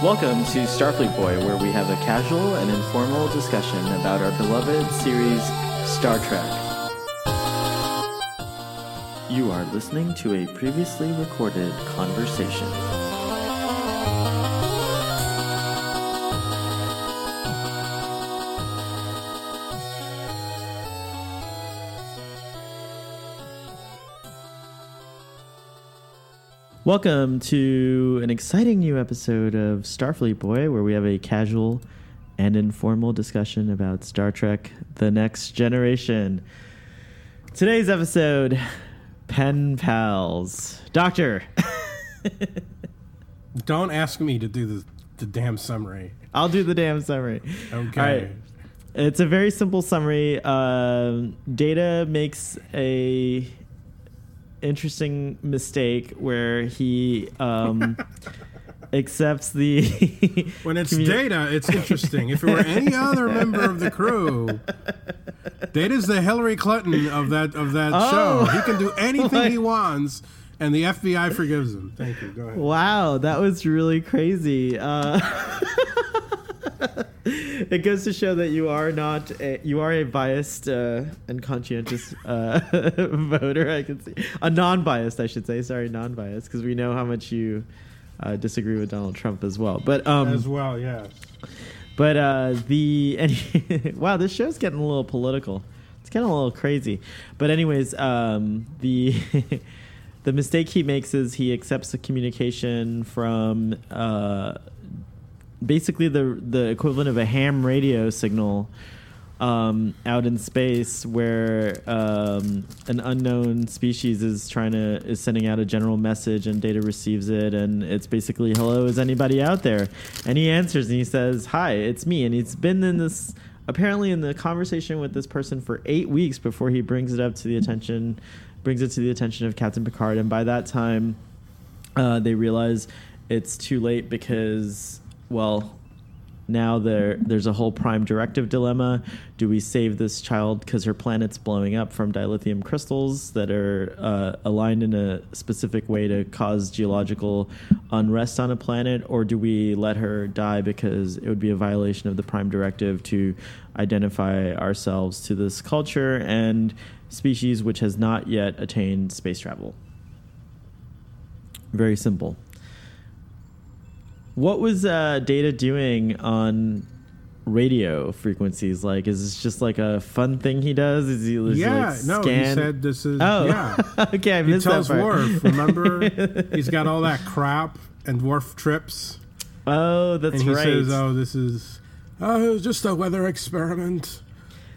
Welcome to Starfleet Boy, where we have a casual and informal discussion about our beloved series, Star Trek. You are listening to a previously recorded conversation. Welcome to an exciting new episode of Starfleet Boy, where we have a casual and informal discussion about Star Trek The Next Generation. Today's episode Pen Pals. Doctor, Don't ask me to do the, the damn summary. I'll do the damn summary. Okay. Right. It's a very simple summary. Um, Data makes a interesting mistake where he um, accepts the When it's commu- Data, it's interesting. If it were any other member of the crew, Data's the Hillary Clinton of that of that Oh. show. He can do anything My- he wants, and the FBI forgives him. Thank you. Go ahead. Wow, that was really crazy. Uh, it goes to show that you are not a, you are a biased uh, and conscientious uh, voter. I can see a non-biased, I should say. Sorry, non-biased, because we know how much you uh, disagree with Donald Trump as well. But um, As well, yes. but uh, the any, wow, this show's getting a little political. It's getting a little crazy. But anyways, um, the the mistake he makes is he accepts the communication from uh, basically the the equivalent of a ham radio signal um, out in space, where um, an unknown species is trying to is sending out a general message, and Data receives it, and it's basically, "Hello, is anybody out there?" And he answers, and he says, "Hi, it's me." And he's been in this apparently in the conversation with this person for eight weeks before he brings it up to the attention, brings it to the attention of Captain Picard, and by that time, uh, they realize it's too late because, well, now there there's a whole prime directive dilemma. Do we save this child because her planet's blowing up from dilithium crystals that are uh, aligned in a specific way to cause geological unrest on a planet, or do we let her die because it would be a violation of the prime directive to identify ourselves to this culture and species which has not yet attained space travel? Very simple. What was uh, Data doing on radio frequencies? Like, is this just like a fun thing he does? Is he is he, Yeah, like, no, he said this is. Oh, Yeah. okay, I He tells. Worf, remember? He's got all that crap, and Worf trips. oh, that's and he right. says, "Oh, this is oh, it was just a weather experiment."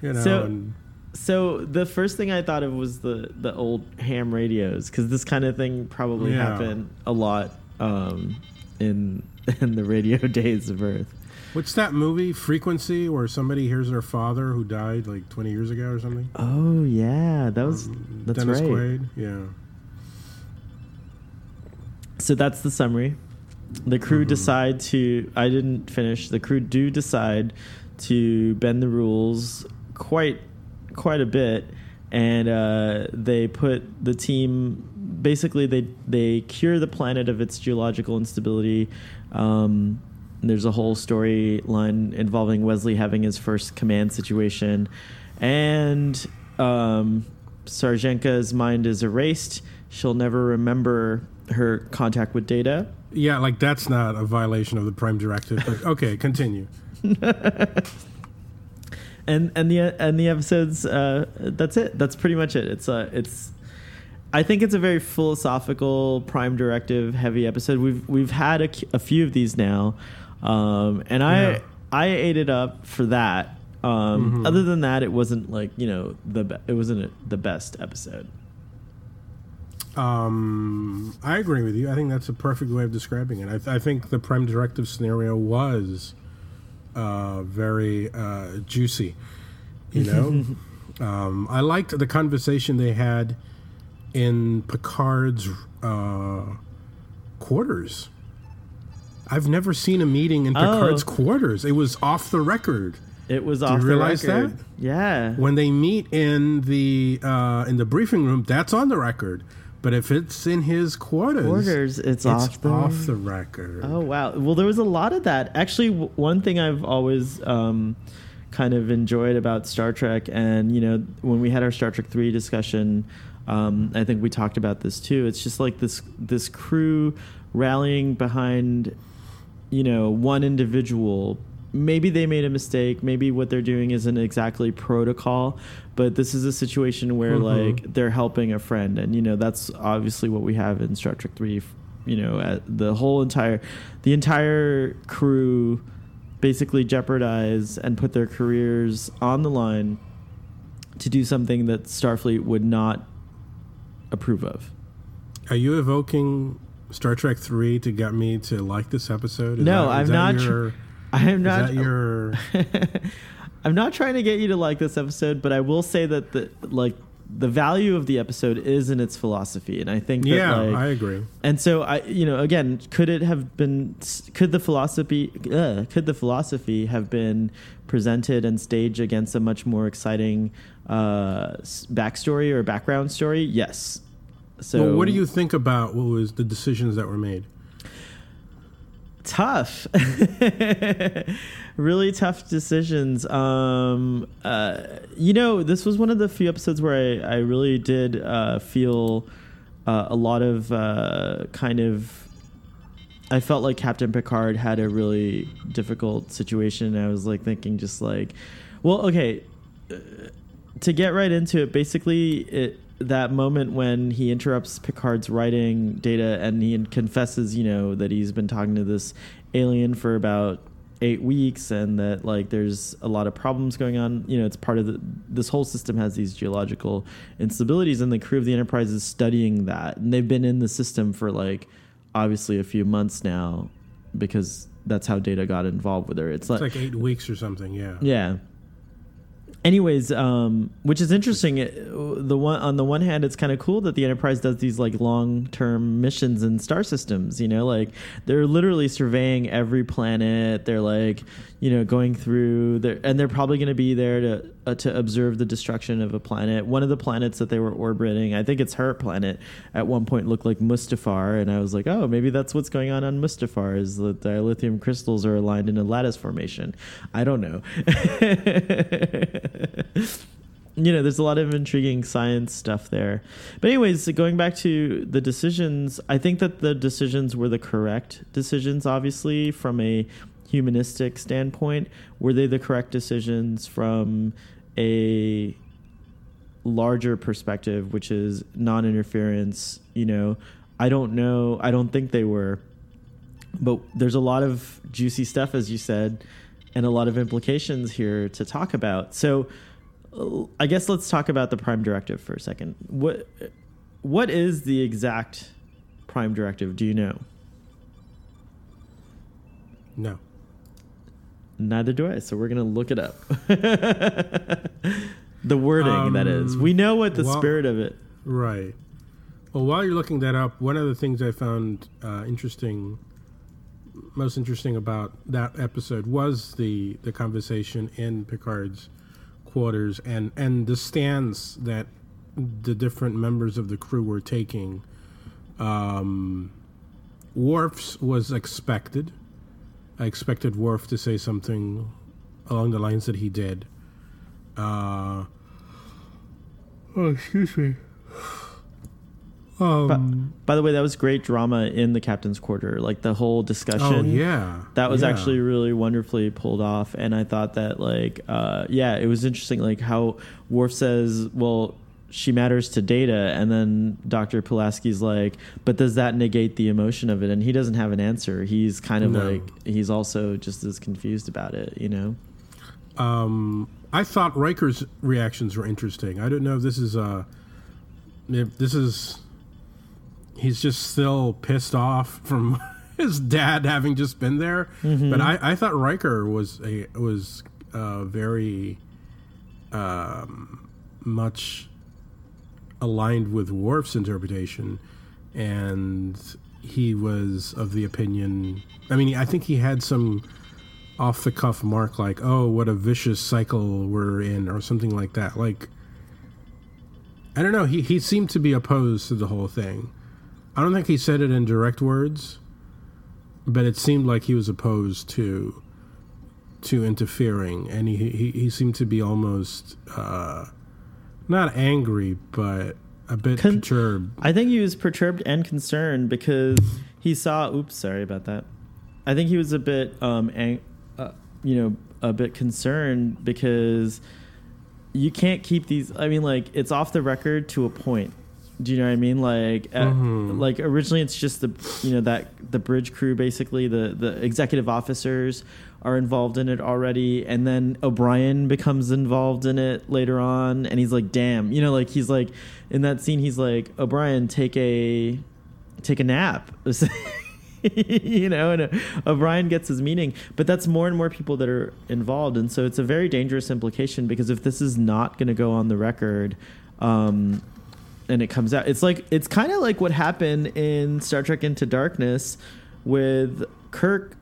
You know, So- and So the first thing I thought of was the the old ham radios because this kind of thing probably Yeah. happened a lot um, in in the radio days of Earth. what's that movie Frequency where somebody hears their father who died like 20 years ago or something? Oh yeah, that was that's Dennis right. Quaid. Yeah. So that's the summary. The crew decide to. I didn't finish. The crew do decide to bend the rules quite, quite a bit, and uh, they put the team. Basically, they they cure the planet of its geological instability. Um, there's a whole storyline involving Wesley having his first command situation, and um, Sarjenka's mind is erased. She'll never remember her contact with Data. Yeah, like that's not a violation of the Prime Directive. But okay, continue. and and the and the episodes uh, that's it that's pretty much it it's uh it's I think it's a very philosophical prime directive heavy episode we've we've had a, a few of these now um, and I Yeah. I ate it up for that um, Mhm. other than that it wasn't like you know the be- it wasn't a, the best episode Um, I agree with you. I think that's a perfect way of describing it. I, th- I think the prime directive scenario was uh, very uh, juicy. You know, um, I liked the conversation they had in Picard's uh, quarters. I've never seen a meeting in Picard's Oh. quarters. It was off the record. It was you off the realize record. that? Yeah. When they meet in the uh, in the briefing room, that's on the record. But if it's in his quarters, Orders, it's, it's off the it's off the record. Oh wow! Well, there was a lot of that. Actually, w- one thing I've always um, kind of enjoyed about Star Trek, and you know, when we had our Star Trek three discussion, um, I think we talked about this too. It's just like this this crew rallying behind, you know, one individual. Maybe they made a mistake. Maybe what they're doing isn't exactly protocol, but this is a situation where Mhm. like they're helping a friend, and you know that's obviously what we have in Star Trek three you know the whole entire the entire crew basically jeopardize and put their careers on the line to do something that Starfleet would not approve of. Are you evoking Star Trek three to get me to like this episode? Is No, that- is I'm that not tr- Your, I am is not that your? I'm not trying to get you to like this episode, but I will say that the like the value of the episode is in its philosophy, and I think that yeah, like, I agree. And so I, you know, again, could it have been? Could the philosophy? Uh, could the philosophy have been presented and staged against a much more exciting uh, backstory or background story? Yes. So well, what do you think about what was the decisions that were made? tough really tough decisions um uh you know this was one of the few episodes where i i really did uh feel uh, a lot of uh kind of i felt like captain picard had a really difficult situation i was like thinking just like well okay uh, to get right into it basically it that moment when he interrupts Picard's writing data and he confesses, you know, that he's been talking to this alien for about eight weeks and that like there's a lot of problems going on. You know, it's part of the this whole system has these geological instabilities and the crew of the Enterprise is studying that. And they've been in the system for like obviously a few months now because that's how data got involved with her. It's like, It's like eight weeks or something. Yeah. yeah. Anyways, um, which is interesting. The one on the one hand, it's kind of cool that the Enterprise does these like long term missions in star systems. You know, like they're literally surveying every planet. They're like, you know, going through there, and they're probably going to be there to uh, to observe the destruction of a planet. One of the planets that they were orbiting, I think it's her planet, at one point looked like Mustafar, and I was like, oh, maybe that's what's going on on Mustafar is that dilithium crystals are aligned in a lattice formation. I don't know. you know, there's a lot of intriguing science stuff there. But anyways, going back to the decisions, I think that the decisions were the correct decisions obviously from a humanistic standpoint. Were they the correct decisions from a larger perspective, which is non-interference, you know, I don't know, I don't think they were. But there's a lot of juicy stuff as you said and a lot of implications here to talk about. So I guess let's talk about the prime directive for a second. What what is the exact prime directive? Do you know? No. Neither do I. So we're gonna look it up. the wording, that is. Um, We know what the well- spirit of it. Right. Well, while you're looking that up, one of the things I found uh, interesting, most interesting about that episode was the the conversation in Picard's quarters and and the stance that the different members of the crew were taking. Um, Worf's was expected. I expected Worf to say something along the lines that he did. Uh, oh, excuse me. Um, By the way, that was great drama in the captain's quarter. Like the whole discussion. oh yeah, that was yeah. actually really wonderfully pulled off and i thought that like uh, yeah it was interesting like how Worf says well she matters to data and then dr pulaski's like but does that negate the emotion of it and he doesn't have an answer he's kind of No. like he's also just as confused about it you know Um, I thought Riker's reactions were interesting. I don't know if this is uh, if this is he's just still pissed off from his dad having just been there. But I, I thought Riker was a was uh, very um, much aligned with Worf's interpretation, and he was of the opinion. I mean, I think he had some off the cuff mark like, "Oh, what a vicious cycle we're in," or something like that. Like, I don't know. He he seemed to be opposed to the whole thing. I don't think he said it in direct words, but it seemed like he was opposed to to interfering, and he he, he seemed to be almost uh, not angry, but a bit Con- perturbed. I think he was perturbed and concerned because he saw. Oops, sorry about that. I think he was a bit, um, ang- uh, you know, a bit concerned because you can't keep these. I mean, like it's off the record to a point. Do you know what I mean? Like, uh, Mhm. like originally it's just the you know that the bridge crew basically the the executive officers are involved in it already, and then O'Brien becomes involved in it later on, and he's like, damn, you know, like he's like in that scene he's like O'Brien take a take a nap. you know, and uh, O'Brien gets his meaning, but that's more and more people that are involved, and so it's a very dangerous implication because if this is not going to go on the record, um, and it comes out, it's like it's kind of like what happened in Star Trek Into Darkness with Kirk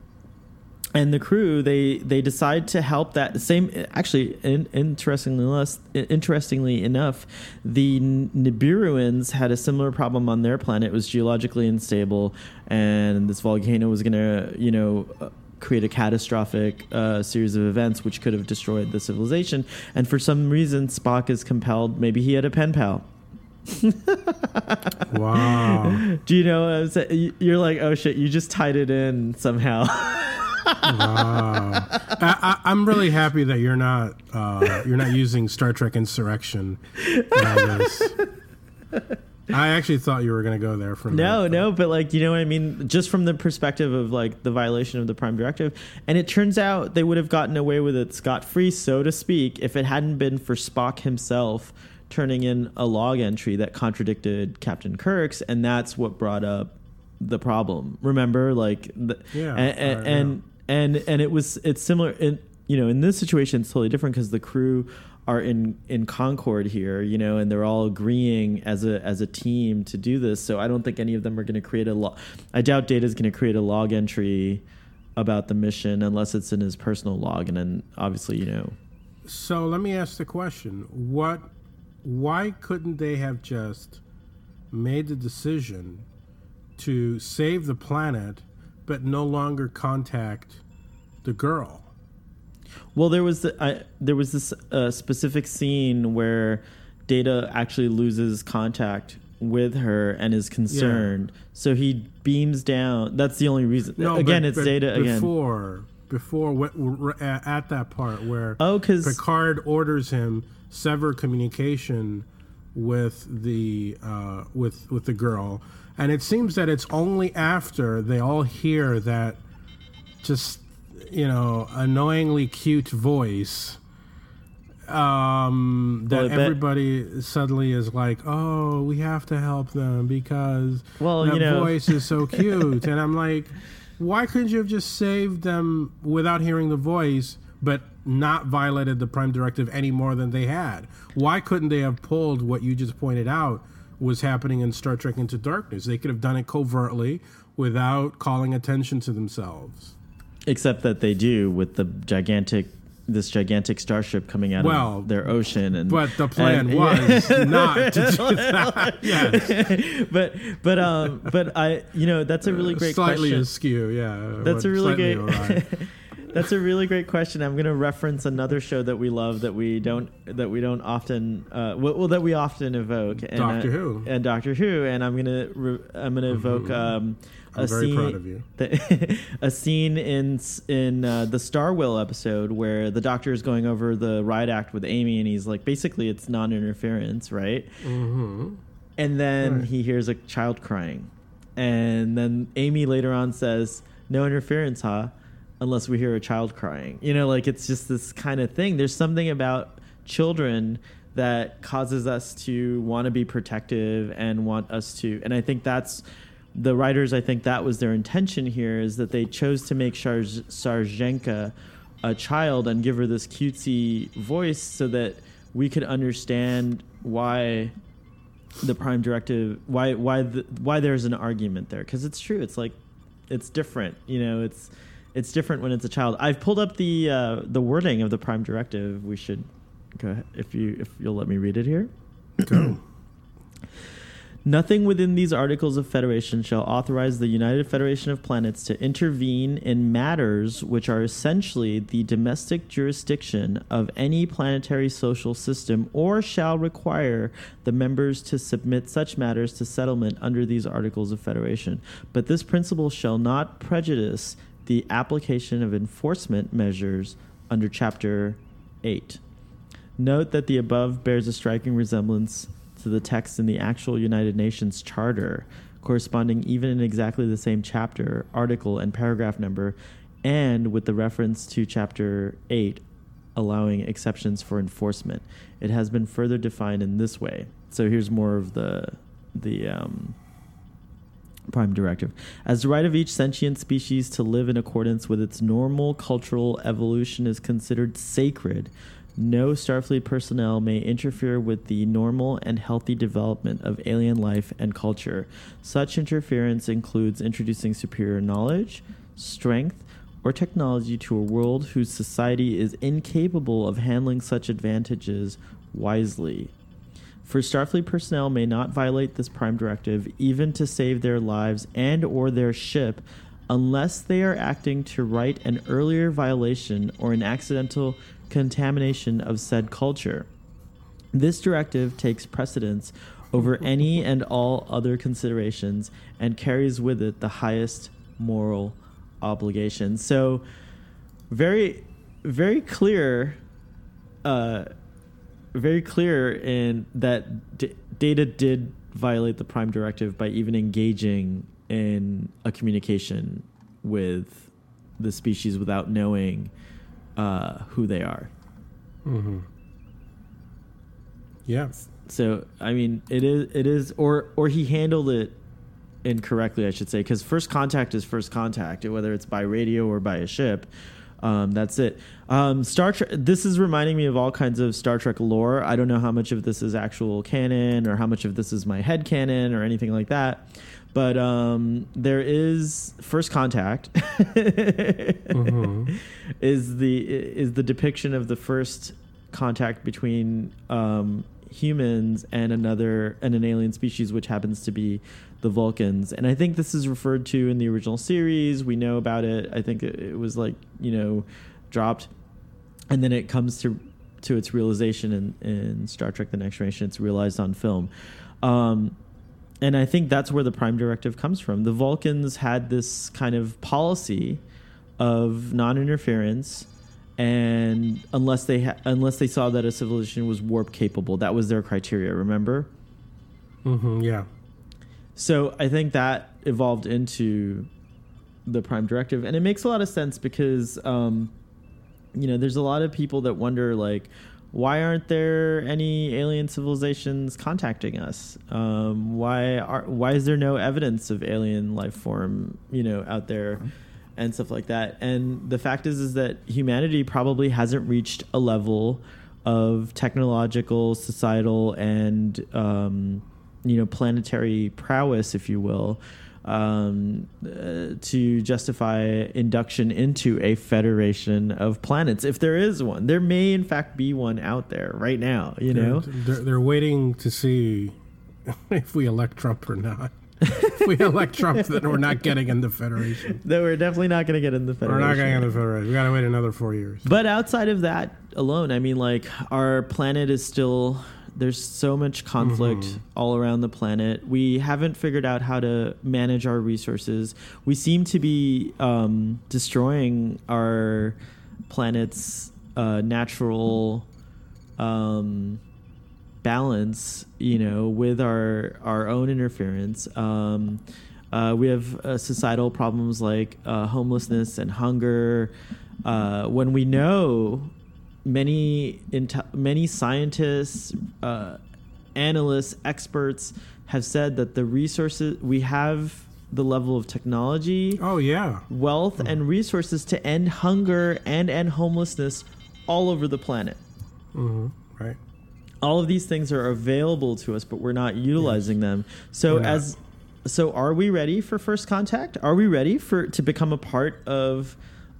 and the crew. They they decide to help that same actually in, interestingly less interestingly enough the Nibiruans had a similar problem on their planet. It was geologically unstable and this volcano was going to you know uh, create a catastrophic uh, series of events which could have destroyed the civilization. And for some reason Spock is compelled maybe he had a pen pal Wow. do you know what I'm saying? You're like, oh shit, you just tied it in somehow. Wow. I, I'm really happy that you're not uh, you're not using Star Trek Insurrection. I actually thought you were going to go there for a No, minute. no, but like you know what I mean, just from the perspective of like the violation of the prime directive, and it turns out they would have gotten away with it scot free, so to speak, if it hadn't been for Spock himself turning in a log entry that contradicted Captain Kirk's, and that's what brought up the problem. Remember, like, the, Yeah, and and, uh, and and and it was it's similar in you know in this situation it's totally different because the crew are in in concord here you know and they're all agreeing as a as a team to do this so i don't think any of them are going to create a log i doubt data's going to create a log entry about the mission unless it's in his personal log and then obviously you know So let me ask the question: What? Why couldn't they have just made the decision to save the planet, but no longer contact the girl? Well, there was the, I, there was this uh, specific scene where Data actually loses contact with her and is concerned. So he beams down. That's the only reason. again, but- it's but Data again. Before, before at at that part where Oh, because Picard orders him sever communication with the uh, with with the girl, and it seems that it's only after they all hear that just you know annoyingly cute voice um Well, that bet- everybody suddenly is like oh we have to help them because Well, that you know- voice is so cute. And i'm like why couldn't you have just saved them without hearing the voice but not violated the prime directive any more than they had. Why couldn't they have pulled what you just pointed out was happening in star trek into darkness? They could have done it covertly without calling attention to themselves. Except that they do with the gigantic this gigantic starship coming out Well, of their ocean and but the plan and- was not to do that. Yes. But but um but I you know that's a really great slightly question. askew yeah That's a really great. that's a really great question. I'm going to reference another show that we love that we don't that we don't often uh, well, well that we often evoke. And, Doctor uh, Who. and Doctor Who, and I'm gonna re- I'm gonna evoke um, a I'm very scene proud of you. a scene in in uh, the Star Whale episode where the Doctor is going over the riot act with Amy, and he's like, basically, it's non-interference, right? hmm And then Right. he hears a child crying. And then Amy later on says, No interference, huh? Unless we hear a child crying. You know, like it's just this kind of thing. There's something about children that causes us to want to be protective and want us to and i think that's the writers i think that was their intention here is that they chose to make Sarjenka a child and give her this cutesy voice so that we could understand why the prime directive why why the, why there's an argument there because it's true it's like it's different you know it's it's different when it's a child i've pulled up the uh, the wording of the prime directive we should go ahead if you if you'll let me read it here Go. Nothing within these Articles of Federation shall authorize the United Federation of Planets to intervene in matters which are essentially the domestic jurisdiction of any planetary social system or shall require the members to submit such matters to settlement under these Articles of Federation. But this principle shall not prejudice the application of enforcement measures under Chapter 8. Note that the above bears a striking resemblance to the text in the actual United Nations Charter, corresponding even in exactly the same chapter, article, and paragraph number, and with the reference to Chapter 8 allowing exceptions for enforcement. It has been further defined in this way. So here's more of the the um, prime directive. As the right of each sentient species to live in accordance with its normal cultural evolution is considered sacred, no Starfleet personnel may interfere with the normal and healthy development of alien life and culture. Such interference includes introducing superior knowledge, strength, or technology to a world whose society is incapable of handling such advantages wisely. For Starfleet personnel may not violate this prime directive even to save their lives and or their ship unless they are acting to right an earlier violation or an accidental contamination of said culture. This directive takes precedence over any and all other considerations and carries with it the highest moral obligation. So, very, very clear, uh, very clear in that D- Data did violate the Prime Directive by even engaging in a communication with the species without knowing uh, who they are. Mm-hmm. Yeah. So I mean, it is it is or or he handled it incorrectly, I should say, because first contact is first contact, whether it's by radio or by a ship. Um, that's it. Um, Star Trek. This is reminding me of all kinds of Star Trek lore. I don't know how much of this is actual canon or how much of this is my head canon or anything like that. But um, there is first contact Mhm. is the is the depiction of the first contact between um, humans and another and an alien species, which happens to be the Vulcans. And I think this is referred to in the original series. We know about it. I think it, it was like you know dropped, and then it comes to to its realization in, in Star Trek: The Next Generation. It's realized on film. Um, and I think that's where the Prime Directive comes from. The Vulcans had this kind of policy of non-interference, and unless they ha- unless they saw that a civilization was warp capable, that was their criteria. Remember? Mm-hmm. Yeah. So I think that evolved into the Prime Directive, and it makes a lot of sense because, um, you know, there's a lot of people that wonder like, why aren't there any alien civilizations contacting us? Um, why are why is there no evidence of alien life form, you know, out there? And stuff like that. And the fact is, is that humanity probably hasn't reached a level of technological, societal, and um, you know planetary prowess, if you will, um, uh, to justify induction into a federation of planets. If there is one, there may in fact be one out there right now. You know, They're, they're, waiting to see if we elect Trump or not. if we elect Trump, then we're not getting in the Federation. that we're definitely not going to get in the We're federation. not getting in the Federation. We got to wait another four years. But outside of that alone, I mean, like our planet is still there's so much conflict Mhm. all around the planet. We haven't figured out how to manage our resources. We seem to be um, destroying our planet's uh, natural um, balance, you know, with our our own interference. Um, uh, we have uh, societal problems like uh, homelessness and hunger. Uh, when we know many inte- many scientists, uh, analysts, experts have said that the resources we have the level of technology, Oh yeah. wealth, and resources to end hunger and end homelessness all over the planet. hmm Right. All of these things are available to us, but we're not utilizing them. So We're as so are we ready for first contact? Are we ready for to become a part of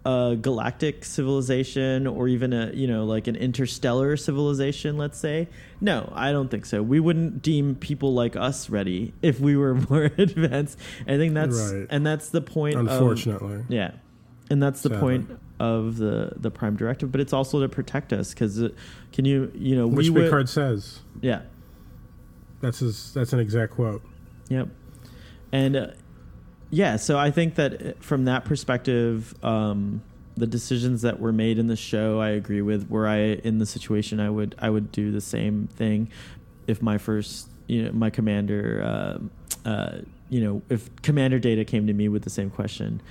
a galactic civilization or even a you know like an interstellar civilization let's say no i don't think so we wouldn't deem people like us ready if we were more advanced i think that's Right. and that's the point of- Unfortunately. yeah, and that's the Sadly. point of the the prime directive, but it's also to protect us because can you you know Which we would Picard says. yeah That's his. That's an exact quote. yep and uh, yeah so I think that uh, from that perspective um, the decisions that were made in the show I agree with. Were I in the situation I would I would do the same thing. If my first you know my commander uh, uh, you know if commander data came to me with the same question.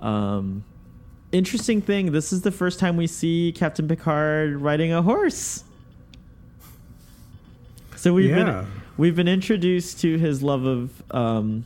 Um, interesting thing this is the first time we see captain picard riding a horse. So we've Yeah. been we've been introduced to his love of um,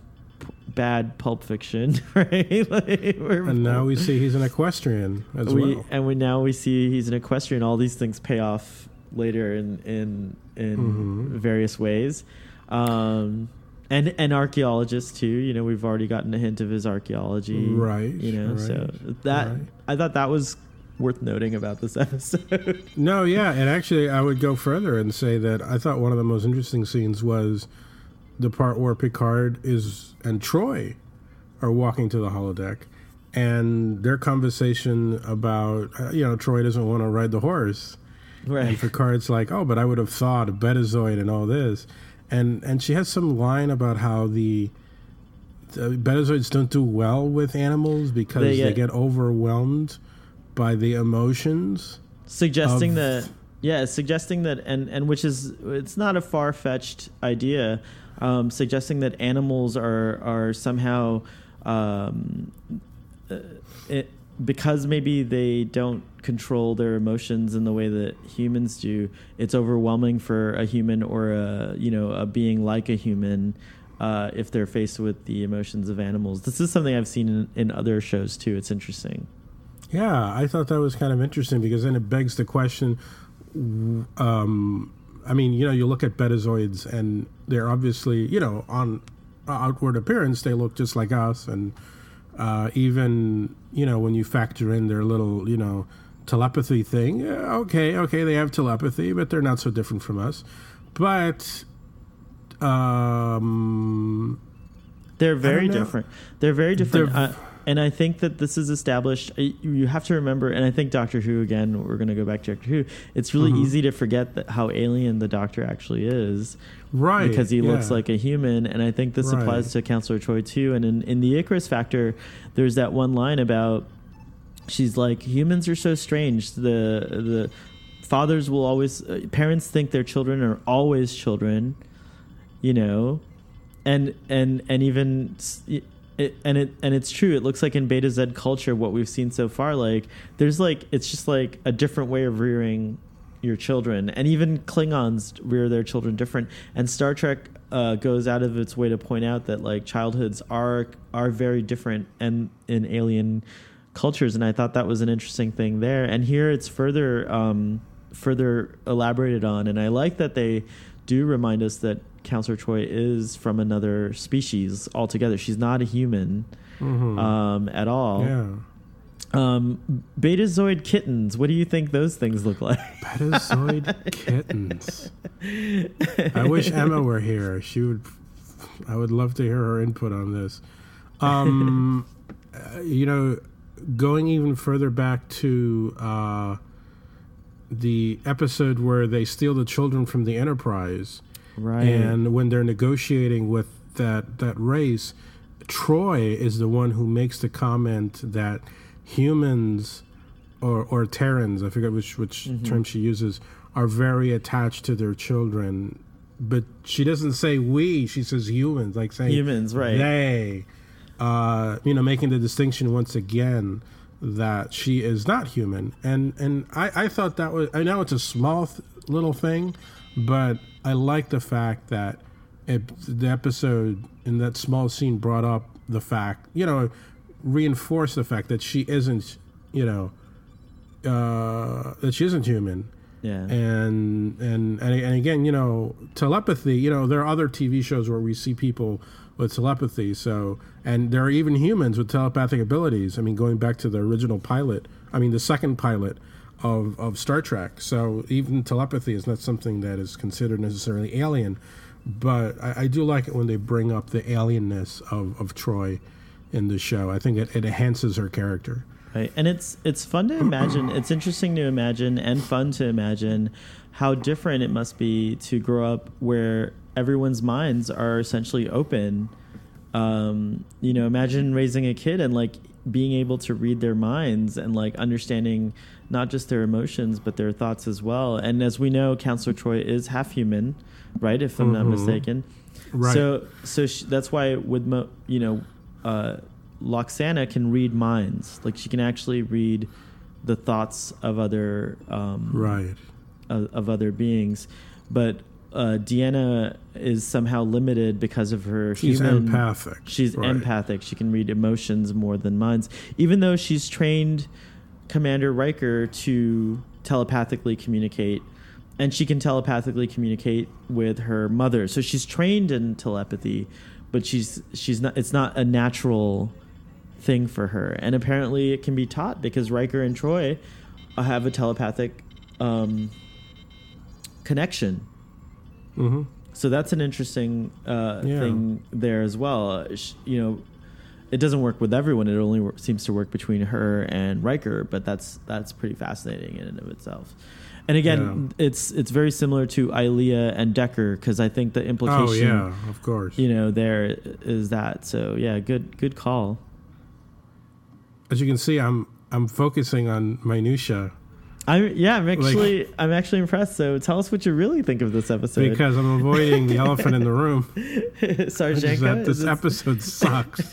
bad pulp fiction right like, And now we see he's an equestrian as we well. and we now we see he's an equestrian. All these things pay off later in in in Mhm. various ways, um, and and archaeologists too. You know, we've already gotten a hint of his archaeology, Right, You know, so that right. I thought that was worth noting about this episode. No, yeah, and actually, I would go further and say that I thought one of the most interesting scenes was the part where Picard is and Troi are walking to the holodeck, and their conversation about uh, you know Troi doesn't want to ride the horse, and right. Picard's like, oh, but I would have thought of Betazoid and all this, and and she has some line about how the. The Betazoids don't do well with animals because They they get- get overwhelmed by the emotions. suggesting of- that yeah suggesting that and and which is it's not a far-fetched idea um, suggesting that animals are are somehow um, uh, it, because maybe they don't control their emotions in the way that humans do it's overwhelming for a human or a you know a being like a human uh, if they're faced with the emotions of animals this is something i've seen in, in other shows too it's interesting Yeah, I thought that was kind of interesting because then it begs the question. Um, I mean, you know, you look at betazoids and they're obviously, you know, on outward appearance, they look just like us. And uh, even, you know, when you factor in their little, you know, telepathy thing, okay, okay, they have telepathy, but they're not so different from us. But, um, They're very different. They're very different. They're- uh, and I think that this is established. You have to remember, and I think Doctor Who again. We're going to go back to Doctor Who. It's really Mhm. easy to forget that how alien the Doctor actually is, right. because he looks like a human. And I think this Right. applies to Counselor Troi too. And in in the Icarus Factor, there's that one line about she's like humans are so strange. The the fathers will always uh, parents think their children are always children you know and and and even it, and it and it's true. It looks like in Betazed culture what we've seen so far like there's like it's just like a different way of rearing your children. And even klingons rear their children different. And star trek uh, goes out of its way to point out that like childhoods are are very different and in alien cultures. And i thought that was an interesting thing there. And here it's further um further elaborated on. And i like that they do remind us that counselor Troi is from another species altogether she's not a human Mhm. um at all yeah. um betazoid kittens what do you think those things look like Betazoid kittens. I wish Emma were here. She would. I would love to hear her input on this. Um, uh, you know, going even further back to uh, the episode where they steal the children from the Enterprise, right and when they're negotiating with that that race, Troi is the one who makes the comment that humans or or Terrans, I forget which which Mm-hmm. term she uses, are very attached to their children. But she doesn't say we; she says humans, like saying humans right they. Uh, you know, making the distinction once again that she is not human, and and I, I thought that was I know it's a small th- little thing, but I like the fact that it, the episode in that small scene brought up the fact you know reinforced the fact that she isn't you know uh, that she isn't human. Yeah. And, and and and again, you know, telepathy. You know, there are other TV shows where we see people with telepathy. So, and there are even humans with telepathic abilities. I mean, going back to the original pilot. I mean, the second pilot of of Star Trek. So even telepathy is not something that is considered necessarily alien. But I, I do like it when they bring up the alienness of of Troi in the show. I think it, it enhances her character. Right. And it's it's fun to imagine. It's interesting to imagine and fun to imagine how different it must be to grow up where everyone's minds are essentially open. Um, you know, imagine raising a kid and like being able to read their minds and like understanding not just their emotions but their thoughts as well. And as we know, Counselor Troy is half human, right? If I'm not Mhm. mistaken. Right. So so sh- that's why with mo- you know, uh, Lwaxana can read minds. Like she can actually read the thoughts of other um, right. of, of other beings, but uh, Deanna is somehow limited because of her She's human. empathic. She's Right. empathic. She can read emotions more than minds, even though she's trained Commander Riker to telepathically communicate, and she can telepathically communicate with her mother. So she's trained in telepathy, but she's she's not. It's not a natural thing for her, and apparently it can be taught because Riker and Troi have a telepathic um, connection. Hmm So that's an interesting uh, Yeah. thing there as well. Uh, sh- you know, it doesn't work with everyone. It only wor- seems to work between her and Riker, but that's that's pretty fascinating in and of itself. And again, it's it's very similar to Ilia and Decker because I think the implication, Oh yeah, of course. you know, there is that. So yeah, good good call. As you can see, I'm I'm focusing on minutia I yeah, I'm actually I'm actually impressed. So tell us what you really think of this episode. because I'm avoiding the elephant in the room. Which is Sarjenka, that this episode sucks.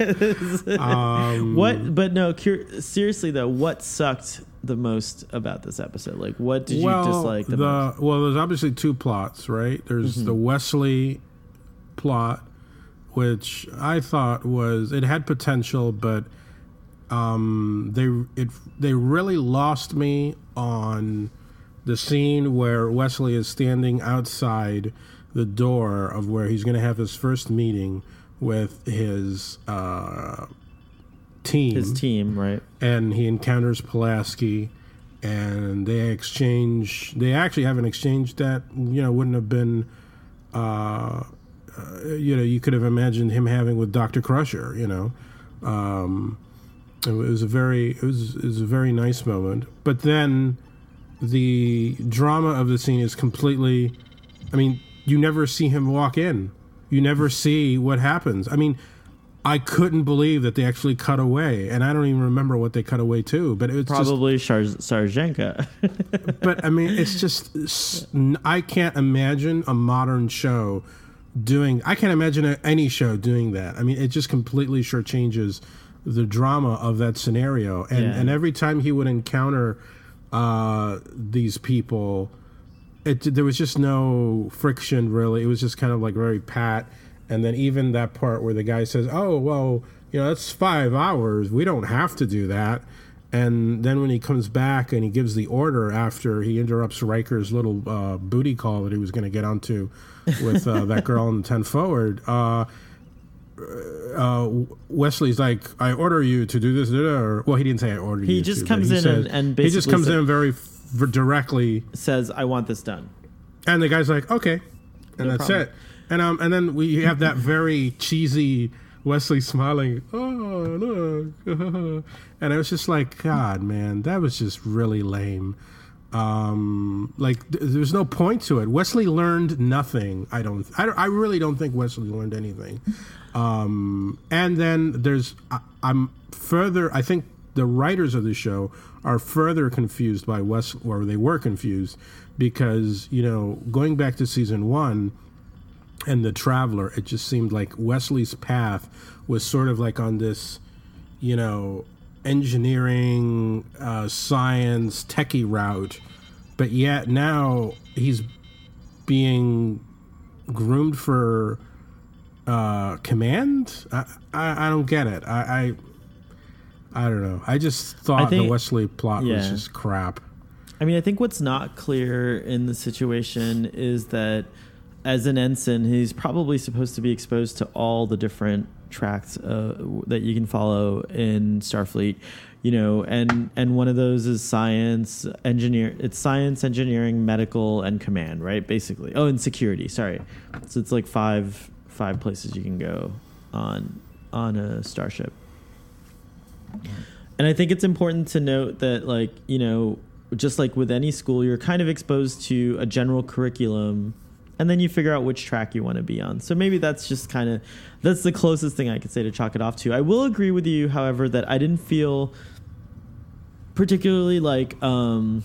Um, what? But no, cur- seriously though, what sucked the most about this episode? Like, what did well, you dislike the, the most? Mm-hmm. well, there's obviously two plots, right? There's the Wesley plot, which I thought was it had potential, but um, they it they really lost me on the scene where Wesley is standing outside the door of where he's going to have his first meeting with his uh, team His team, right? and he encounters Pulaski, and they exchange. They actually have an exchange that you know wouldn't have been, uh, uh, you know, you could have imagined him having with Doctor Crusher. You know, um, it was a very it was it was a very nice moment. But then the drama of the scene is completely. I mean, you never see him walk in. You never see what happens. I mean, I couldn't believe that they actually cut away, and I don't even remember what they cut away to. But it's Probably Sarjenka. but I mean, it's just i can't imagine a modern show doing. I can't imagine any show doing that. I mean, it just completely sure changes the drama of that scenario. And Yeah. and every time he would encounter uh, these people, it there was just no friction really. It was just kind of like very pat. And then even that part where the guy says, "Oh well, you know, that's five hours. We don't have to do that." And then when he comes back and he gives the order after he interrupts Riker's little uh, booty call that he was going to get onto with uh, that girl in the ten forward, uh, Wesley's like, "I order you to do this." da, da," Or, well, he didn't say I order He you. just to, comes he in and- and he just comes said- in very f- directly Says, "I want this done." and the guy's like, okay, and No that's problem. it. And um, and then we have that very cheesy Wesley smiling, oh look, and I was just like, God, man, that was just really lame. Um, like th- there's no point to it. Wesley learned nothing. I don't. I, don't- I really don't think Wesley learned anything. Um, and then there's. I, I'm further. I think the writers of the show are further confused by Wes, or they were confused because you know going back to season one and the traveler it just seemed like wesley's path was sort of like on this you know engineering, uh, science, techie route, but yet now he's being groomed for uh, command. I, I, I don't get it. I, I I don't know. I just thought think- the Wesley plot was just crap. I mean, I think what's not clear in the situation is that as an ensign, he's probably supposed to be exposed to all the different tracks uh, that you can follow in Starfleet. You know, and and one of those is science, engineer. It's science, engineering, medical, and command, right? Basically. Oh, and security. Sorry. So it's like five five places you can go on on a starship. And I think it's important to note that, like, you know, just like with any school, you're kind of exposed to a general curriculum and then you figure out which track you want to be on. So maybe that's just kind of that's the closest thing I could say to chalk it off to. I will agree with you, however, that I didn't feel particularly like um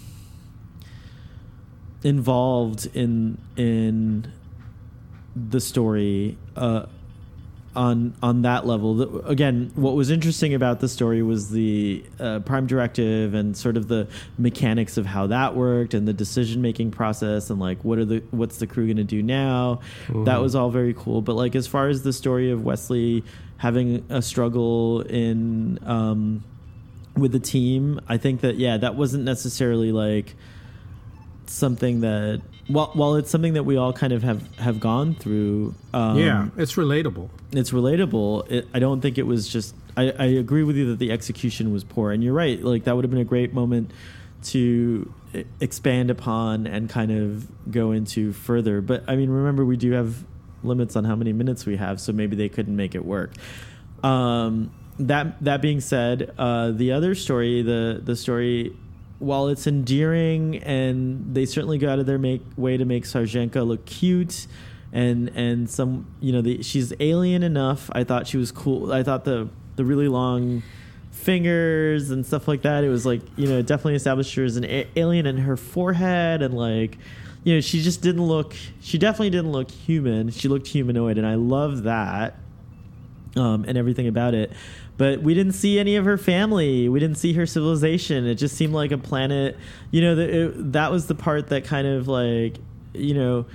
involved in in the story uh on on that level. The- Again, what was interesting about the story was the uh, prime directive and sort of the mechanics of how that worked and the decision making process and like what are the what's the crew going to do now. That was all very cool. But like as far as the story of Wesley having a struggle in um, with the team, I think that yeah, that wasn't necessarily like something that while while it's something that we all kind of have have gone through. Um, yeah, it's relatable. it's relatable. It, I don't think it was just. I, I agree with you that the execution was poor, and you're right. Like that would have been a great moment to expand upon and kind of go into further. But I mean, remember we do have limits on how many minutes we have, so maybe they couldn't make it work. Um, that that being said, uh, the other story, the the story, while it's endearing and they certainly go out of their make way to make Sarjenka look cute, and and some you know the, she's alien enough. I thought she was cool. I thought the the really long fingers and stuff like that. It was like you know definitely established her as an a- alien in her forehead and like you know she just didn't look. She definitely didn't look human. She looked humanoid, and I love that um, and everything about it. But we didn't see any of her family. We didn't see her civilization. It just seemed like a planet. You know, the, it, that was the part that kind of like, you know,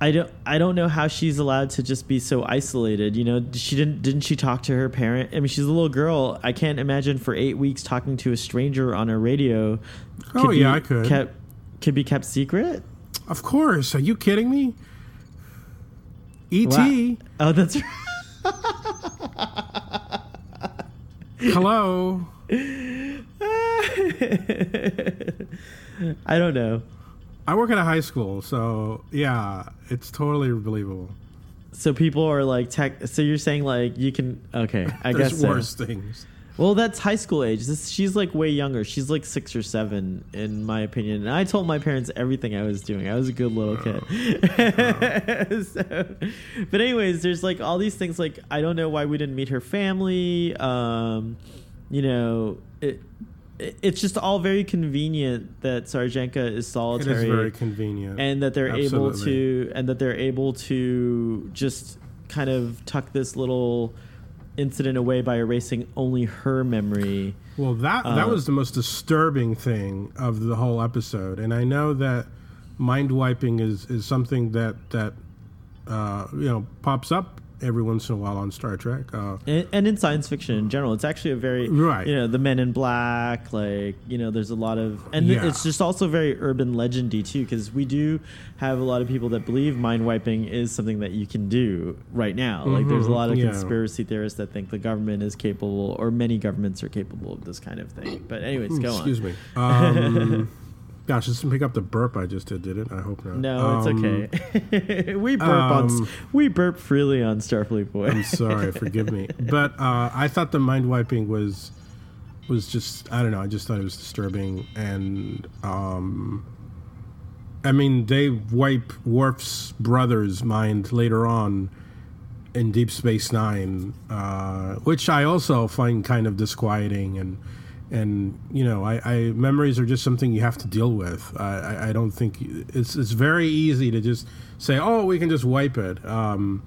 I don't. I don't know how she's allowed to just be so isolated. You know, she didn't. Didn't she talk to her parent? I mean, she's a little girl. I can't imagine for eight weeks talking to a stranger on a radio. Oh, yeah, I could. Kept, could be kept secret. Of course. Are you kidding me? E E.T. Wow. Oh, that's right. Hello. I don't know. I work at a high school, so yeah, it's totally believable. So people are like tech. So you're saying like you can? Okay, I There's guess. So. worse things. Well, that's high school age. This, she's like way younger. She's like six or seven, in my opinion. And I told my parents everything I was doing. I was a good little kid. so, but anyways, there's like all these things. Like I don't know why we didn't meet her family. Um, you know, it, it, it's just all very convenient that Sarjenka is It is solitary very convenient. and that they're able to and that they're able to just kind of tuck this little incident away by erasing only her memory. Well, that that Uh, was the most disturbing thing of the whole episode, and I know that mind wiping is is something that that uh, you know pops up every once in a while on Star Trek. Uh, And, and in science fiction in general, it's actually a very Right. You know, the Men in Black, like you know, there's a lot of, and Yeah. it's just also very urban legendy too, because we do have a lot of people that believe mind wiping is something that you can do right now. Like there's a Mhm, lot of yeah. conspiracy theorists that think the government is capable, or many governments are capable of this kind of thing. But anyways, go excuse on. me. Um, gosh, this didn't pick up the burp I just did, did it? I hope not. No, Um, it's okay. we burp on um, we burp freely on Starfleet Boy. I'm sorry, forgive me. But uh, I thought the mind wiping was was just I don't know. I just thought it was disturbing, and um, I mean they wipe Worf's brother's mind later on in Deep Space Nine, uh, which I also find kind of disquieting and. And you know, I, I memories are just something you have to deal with. I, I, don't think it's it's very easy to just say, "Oh, we can just wipe it." Um,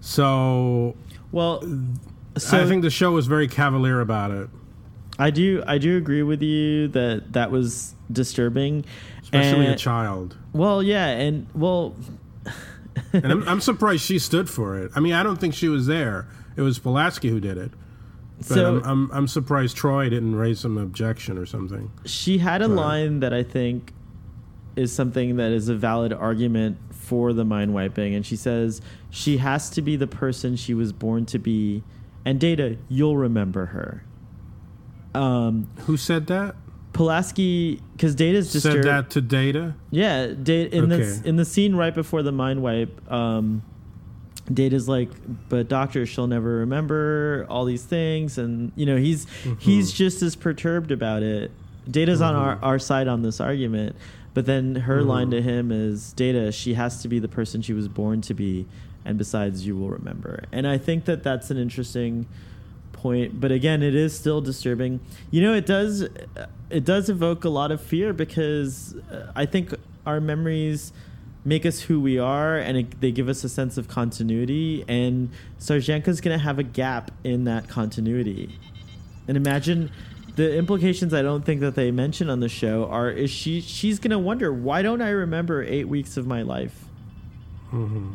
so well, so I think the show was very cavalier about it. I do I do agree with you that that was disturbing, especially a child. Well, yeah, and well, And I'm, I'm surprised she stood for it. I mean, I don't think she was there. It was Pulaski who did it. But so I'm, I'm I'm surprised Troi didn't raise some objection or something. she had a Right. line that I think is something that is a valid argument for the mind wiping, and she says she has to be the person she was born to be, and Data, you'll remember her. Um, Who said that? Pulaski, because Data's just Said that to Data? Yeah, da- in the in the scene right before the mind wipe, um, Data's like, but doctor, she'll never remember all these things, and you know he's mm-hmm. he's just as perturbed about it. Data's on our, mm-hmm. our side on this argument, but then her mm-hmm. line to him is, Data, she has to be the person she was born to be, and besides, you will remember. And I think that that's an interesting point but again it is still disturbing. You know it does it does evoke a lot of fear because uh, i think our memories make us who we are and it, they give us a sense of continuity and sarjenka's going to have a gap in that continuity and imagine the implications i don't think that they mention on the show are is she she's going to wonder why don't i remember eight weeks of my life hmm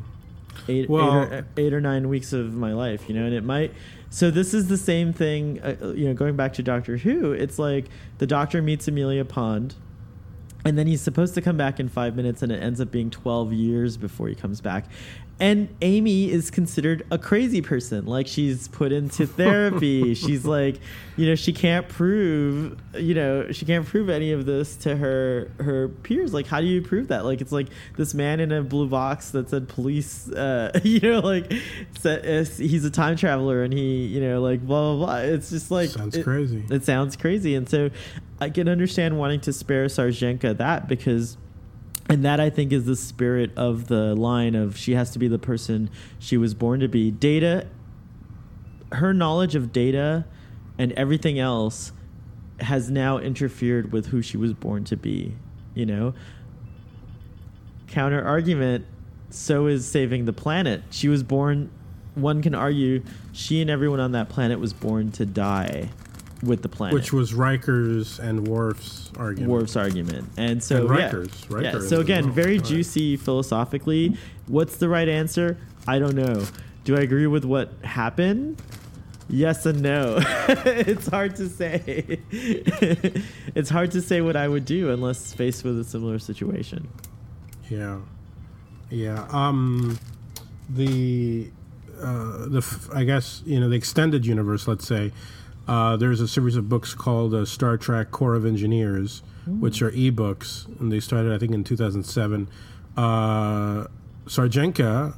eight, Well- eight, or, eight or nine weeks of my life, you know, and it might. So this is the same thing, uh, you know, going back to Doctor Who. It's like the Doctor meets Amelia Pond, and then he's supposed to come back in five minutes, and it ends up being twelve years before he comes back. And Amy is considered a crazy person. Like she's put into therapy. she's like, you know, she can't prove, you know, she can't prove any of this to her her peers. Like, how do you prove that? Like, it's like this man in a blue box that said police, uh, you know, like said, uh, he's a time traveler and he, you know, like blah blah blah. It's just like Sounds it- crazy. It sounds crazy, and so I can understand wanting to spare Sarjenka that because. And that I think is the spirit of the line of she has to be the person she was born to be. Data, her knowledge of data and everything else has now interfered with who she was born to be. You know, counter argument. So is saving the planet. She was born. One can argue she and everyone on that planet was born to die with the planet Which was Riker's and Worf's argument. Worf's argument. And so And yeah. Riker's. Yeah. So again, well. very Right. juicy philosophically. What's the right answer? I don't know. Do I agree with what happened? Yes and no. it's hard to say. it's hard to say what I would do unless faced with a similar situation. Yeah, yeah. Um, the uh, the f- I guess you know the extended universe. Let's say uh, there's a series of books called uh, Star Trek Corps of Engineers, which are ebooks, and they started I think in 2007. Uh, Sarjenka,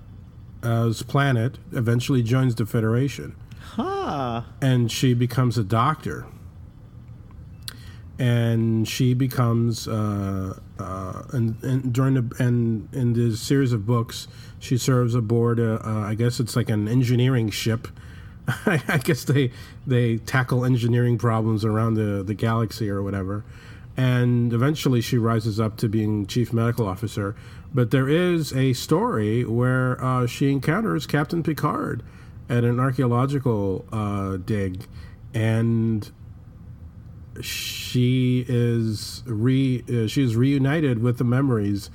as Planet, eventually joins the Federation Ha! and she becomes a doctor and she becomes uh, uh, and, and during the and in this series of books she serves aboard a, uh, I guess it's like an engineering ship I guess they they tackle engineering problems around the, the galaxy or whatever. And eventually she rises up to being chief medical officer. But there is a story where uh, she encounters Captain Picard at an archaeological uh, dig. And she is re uh, she is reunited with the memories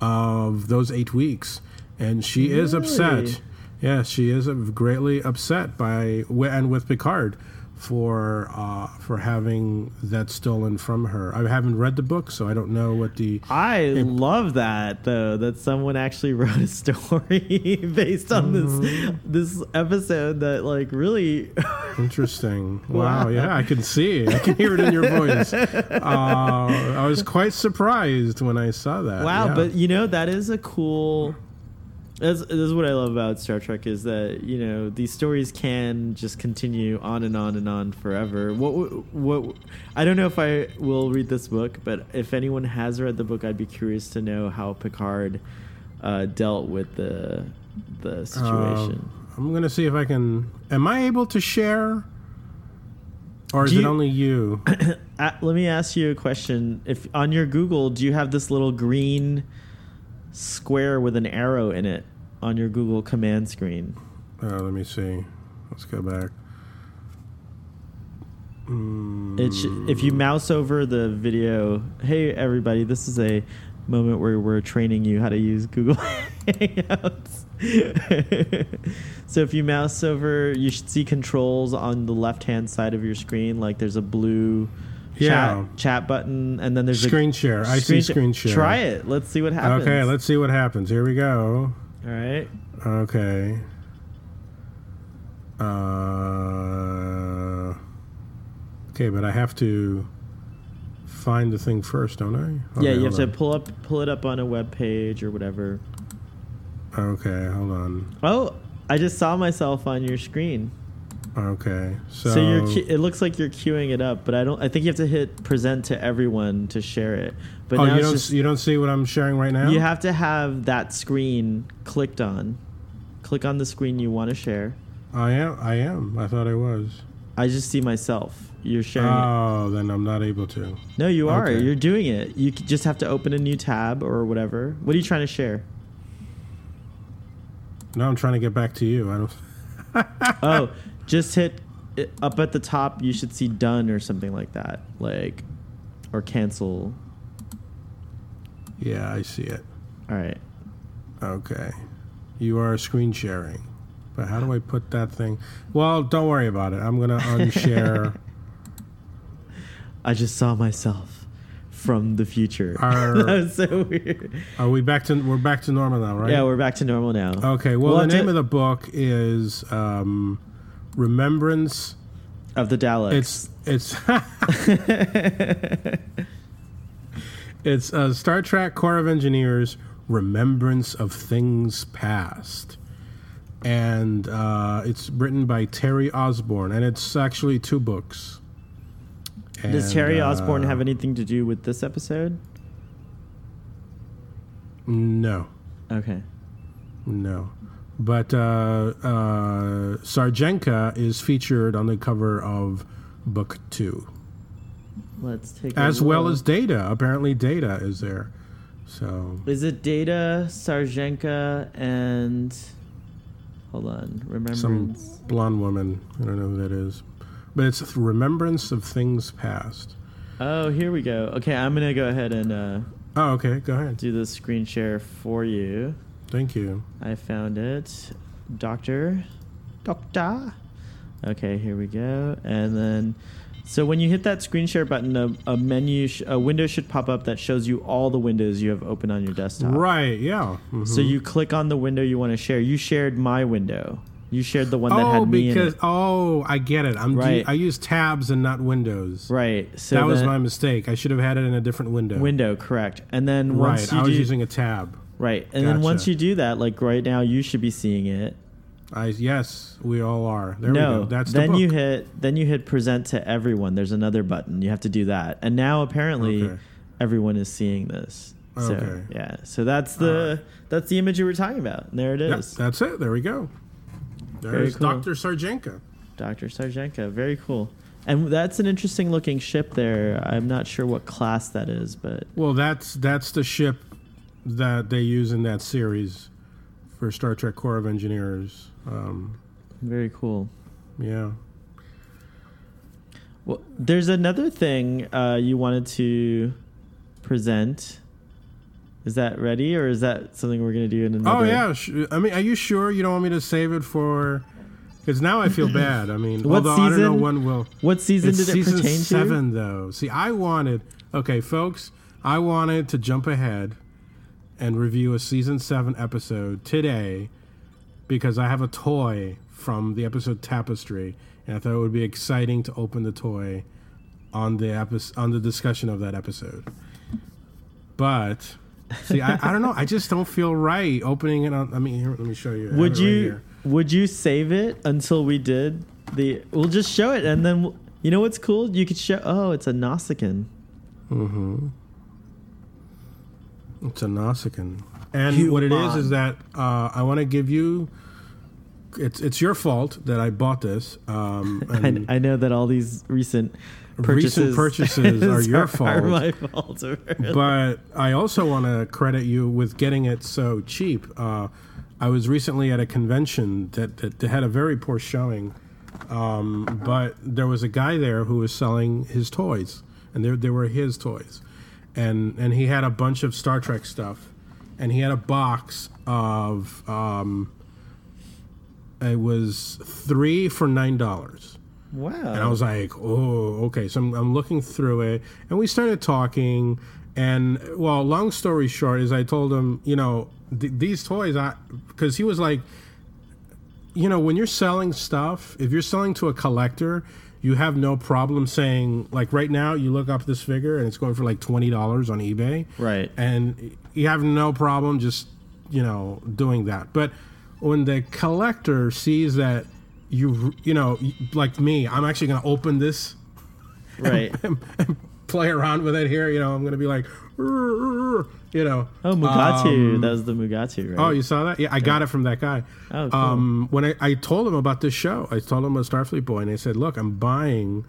of those eight weeks, and she is upset. Yeah, she is greatly upset by and with Picard for uh, for having that stolen from her. I haven't read the book, so I don't know what the I love that though that someone actually wrote a story based on this this episode that like really Interesting. Wow. Wow. Yeah, I can see. I can hear it in your voice. Uh, I was quite surprised when I saw that. Wow, yeah. but you know that is a cool. That's, this is what I love about Star Trek is that you know these stories can just continue on and on and on forever. What what I don't know if I will read this book, but if anyone has read the book, I'd be curious to know how Picard uh, dealt with the the situation. Uh, I'm gonna see if I can. Am I able to share, or is Do it only you? Let me ask you a question. If on your Google, do you have this little green square with an arrow in it on your Google command screen? Uh, let me see. Let's go back. It sh- if you mouse over the video, hey everybody, this is a moment where we're training you how to use Google Hangouts. so if you mouse over, you should see controls on the left-hand side of your screen. Like there's a blue Yeah. chat, chat button, and then there's a Screen a share. I see screen share. Try it. Let's see what happens. Okay, let's see what happens. Here we go. All right. Okay. Uh, okay, but I have to find the thing first, don't I? yeah, you have hold to pull up, pull it up on a web page or whatever. Okay, hold on. Oh, I just saw myself on your screen. Okay, so, So, you're it looks like you're queuing it up, but I don't. I think you have to hit present to everyone to share it. But oh, you don't just, you don't see what I'm sharing right now? you have to have that screen clicked on. Click on the screen you want to share. I am. I am. I thought I was. I just see myself. You're sharing it. Oh, then I'm not able to. No, you are. okay. You're doing it. You just have to open a new tab or whatever. What are you trying to share? Now I'm trying to get back to you. I don't. oh, just hit it up at the top. You should see done or something like that, like or cancel. Yeah, I see it. All right. Okay. You are screen sharing. But how do I put that thing? Well, don't worry about it. I'm going to unshare. I just saw myself from the future. Our- that was so weird. Are we back to we're back to normal now, right? Yeah, we're back to normal now. Okay. Well, We'll the name to- of the book is um, Remembrance. Of the Daleks. It's it's it's uh, Star Trek Corps of Engineers Remembrance of Things Past. And uh, it's written by Terri Osborne, and it's actually two books. Does Terri uh, Osborne have anything to do with this episode? No, Okay. no. But uh, uh, Sarjenka is featured on the cover of book two, Let's take a as well look. as Data. Apparently, Data is there. So Is it Data, Sarjenka, and hold on, remember some blonde woman. I don't know who that is, but it's remembrance of things past. Oh, here we go. Okay, I'm gonna go ahead and uh, Oh, okay. Go ahead. do the screen share for you. Thank you. I found it, Doctor, Doctor. Okay, here we go, and then. So when you hit that screen share button, a, a menu, sh- a window should pop up that shows you all the windows you have open on your desktop. Right. Yeah. mhm. So you click on the window you want to share. You shared my window. You shared the one that Oh, had me because in it. oh, I get it. I'm Right. I use tabs and not windows. Right. So that was my mistake. I should have had it in a different window. window, correct. And then Right. once you I was do, using a tab. right, and then once you do that, like right now, you should be seeing it. I yes, we all are. There we no, go. That's the then book. you hit then you hit present to everyone. There's another button. You have to do that. And now apparently Okay. everyone is seeing this. So Okay. yeah, so that's the that's the image you were talking about. And there it is. Yep, that's it. There we go. There's cool. Dr. Sarjenka. Dr. Sarjenka. Very cool. And that's an interesting looking ship there. I'm not sure what class that is, but Well, that's that's the ship that they use in that series for Star Trek Corps of Engineers. Um, very cool. yeah. Well, there's another thing uh, you wanted to present. Is that ready, or is that something we're gonna do in another? Oh yeah. I mean, are you sure you don't want me to save it for? Because now I feel bad. I mean, What although I don't know season? when we'll. What season It's did it season pertain seven, though. See, I wanted. Okay, folks, I wanted to jump ahead and review a season seven episode today because I have a toy from the episode Tapestry, and I thought it would be exciting to open the toy on the epi- on the discussion of that episode. But see, I, I don't know. I just don't feel right opening it on. I mean, here, let me show you. I to? have Would it right you here. Would you save it until we did the? We'll just show it, and then we'll- you know what's cool? You could show. Oh, it's a Nausicaan. Mm-hmm. It's a Nausicaan. And what it is is that uh, I want to give you. It's it's your fault that I bought this. Um, and I, I know that all these recent purchases, Recent purchases are your Are fault. my fault. apparently. but I also want to credit you with getting it so cheap. Uh, I was recently at a convention that, that, that had a very poor showing Um, but there was a guy there who was selling his toys, and they they were his toys, and and he had a bunch of Star Trek stuff, and he had a box of um, it was three for nine dollars. Wow. And I was like, oh, okay. So I'm, I'm looking through it, and we started talking. And well, long story short, is I told him, you know, th- these toys, I because he was like, you know, when you're selling stuff, if you're selling to a collector, you have no problem saying like right now you look up this figure and it's going for like twenty dollars on eBay, Right. and you have no problem just you know doing that. But when the collector sees that you you know like me, I'm actually going to open this right. and, and play around with it here. You know, I'm going to be like, you know. Oh, Mugatu. Um, that was the Mugatu, right? Oh, you saw that? Yeah, I got it from that guy. Oh, cool. Um, when I, I told him about this show, I told him a Starfleet Boy, and I said, "Look, I'm buying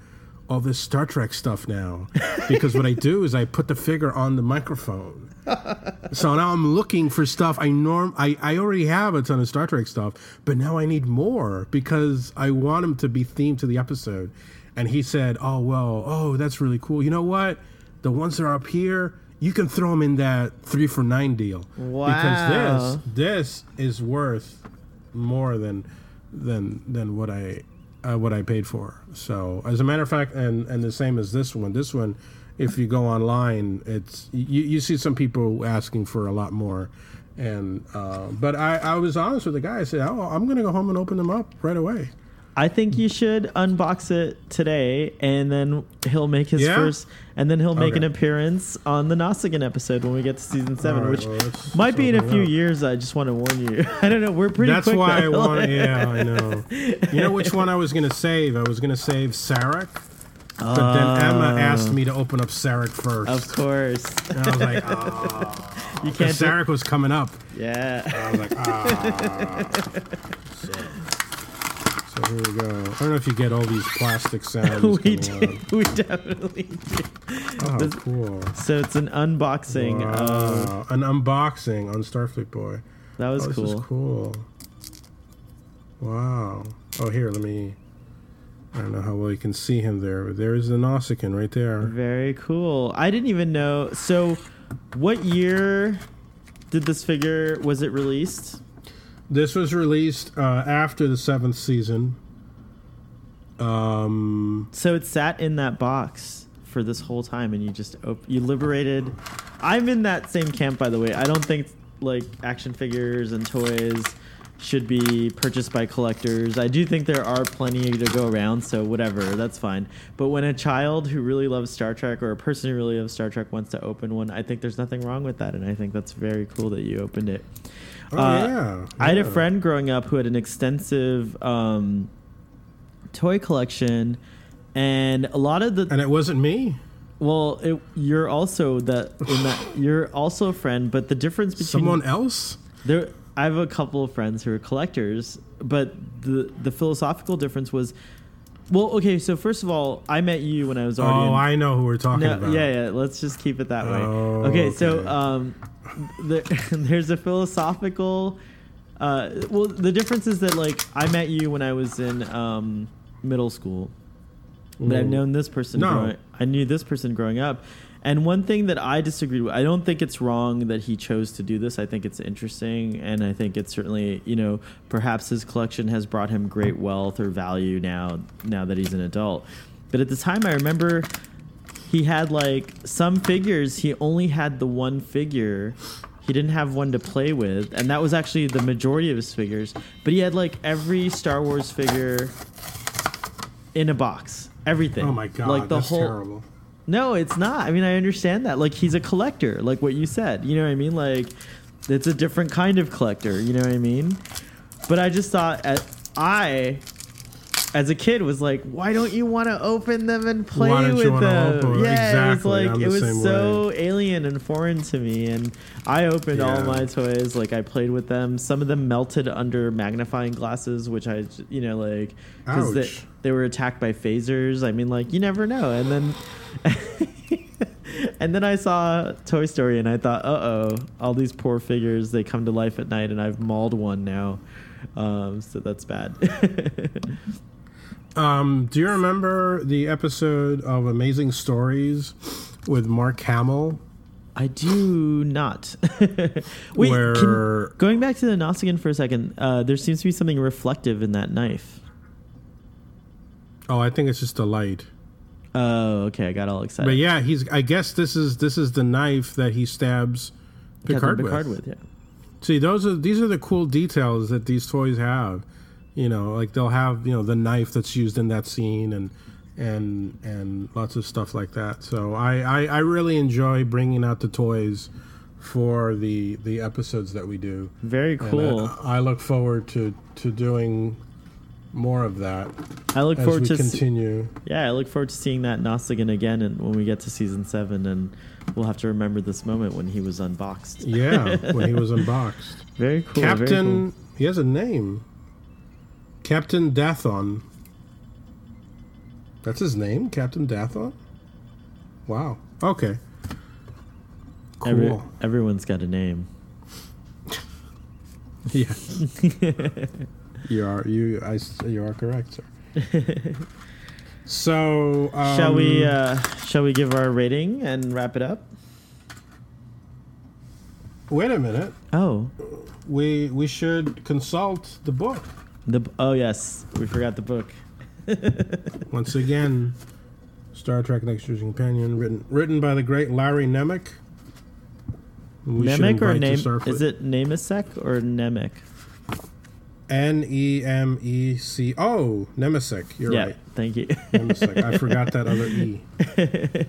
all this Star Trek stuff now because what I do is I put the figure on the microphone. So now I'm looking for stuff. I norm I, I already have a ton of Star Trek stuff, but now I need more because I want them to be themed to the episode." And he said, "Oh well, oh that's really cool. You know what? The ones that are up here." You can throw them in that three for nine deal Wow. because this this is worth more than than than what I uh, what I paid for. So as a matter of fact, and and the same as this one. This one, if you go online, it's you, you see some people asking for a lot more. And uh, but I, I was honest with the guy. I said, "Oh, I'm going to go home and open them up right away." I think you should unbox it today, and then he'll make his Yeah? first, and then he'll make Okay. an appearance on the Nausicaan episode when we get to season seven, right, which well, let's- might be in a few up. years. I just want to warn you. I don't know. We're pretty. That's why I want. Yeah, I know. You know which one I was going to save? I was going to save Sarek, but then Emma ah. asked me to open up Sarek first. Of course, And I was like, oh. you can't. Sarek was coming up. yeah. I was like, ah. so, so here we go. I don't know if you get all these plastic sounds. we out. We definitely do. Oh, This- cool. So it's an unboxing. Of, Wow. Um, an unboxing on Starfleet Boy. that was oh, cool. Cool. Wow. Oh, here, let me. I don't know how well you can see him there, but there is the Nausicaan right there. Very cool. I didn't even know. So, what year did this figure was it released? This was released uh, after the seventh season. Um, So it sat in that box for this whole time, and you just op- you liberated. I'm in that same camp, by the way. I don't think like action figures and toys should be purchased by collectors. I do think there are plenty to go around, so whatever, that's fine. But when a child who really loves Star Trek or a person who really loves Star Trek wants to open one, I think there's nothing wrong with that, and I think that's very cool that you opened it. oh, Uh, yeah. I had a friend growing up who had an extensive um, toy collection, and a lot of the And it wasn't me. well, it, you're also that in that you're also a friend, but the difference between Someone else? there, I have a couple of friends who are collectors, but the the philosophical difference was, well, okay. So first of all, I met you when I was already. Oh, in, I know who we're talking no, about. yeah, yeah. Let's just keep it that way. Oh, okay, so um, the, there's a philosophical. Uh, well, the difference is that like I met you when I was in um, middle school, but I've Mm. known this person. No. Growing, I knew this person growing up, and one thing that I disagreed with. I don't think it's wrong that he chose to do this. I think it's interesting, and I think it's certainly you know perhaps his collection has brought him great wealth or value now now that he's an adult. But at the time, I remember he had like some figures. He only had the one figure. He didn't have one to play with, and that was actually the majority of his figures. But he had like every Star Wars figure in a box. Everything. Oh my god, Like the that's whole. terrible. No, it's not. I mean, I understand that. Like he's a collector, like what you said. You know what I mean? Like it's a different kind of collector. You know what I mean? But I just thought, at, I, as a kid, was like, why don't you want to open them and play with them? yeah, Exactly, it was like I'm it was so alien and foreign to me. And I opened all my toys. Like I played with them. Some of them melted under magnifying glasses, which I, you know, like because they, they were attacked by phasers. I mean, like you never know. And then. And then I saw Toy Story and I thought, uh oh, all these poor figures, they come to life at night and I've mauled one now. Um, so that's bad. Um, do you remember the episode of Amazing Stories with Mark Hamill? I do not. Wait, Where- can- going back to the Nausicaan for a second, uh, there seems to be something reflective in that knife. Oh, I think it's just a light. Oh, okay, I got all excited. But yeah, he's. I guess this is this is the knife that he stabs Picard, Picard with. with, yeah. See, those are these are the cool details that these toys have. You know, like they'll have you know the knife that's used in that scene and and and lots of stuff like that. So I I, I really enjoy bringing out the toys for the the episodes that we do. Very cool. I, I look forward to to doing more of that I look forward to continue. yeah, I look forward to seeing that Nausicaan again, and when we get to season seven, and we'll have to remember this moment when he was unboxed. Yeah, when he was unboxed. Very cool. very Captain, cool. he has a name. Captain Dathon. That's his name, Captain Dathon. Wow. Okay. Cool. Every- everyone's got a name. yeah. you are you. I. You are correct, sir. so. Um, shall we? Uh, shall we give our rating and wrap it up? wait a minute. Oh, We we should consult the book the oh yes, we forgot the book. once again. Star Trek: Next Generation Companion, written written by the great Larry Nemec. We Nemec or name? Is it Namasek or Nemec? N E M E C. Oh, Nemecek. You're yeah, right. thank you. Nemecek. I forgot that other E.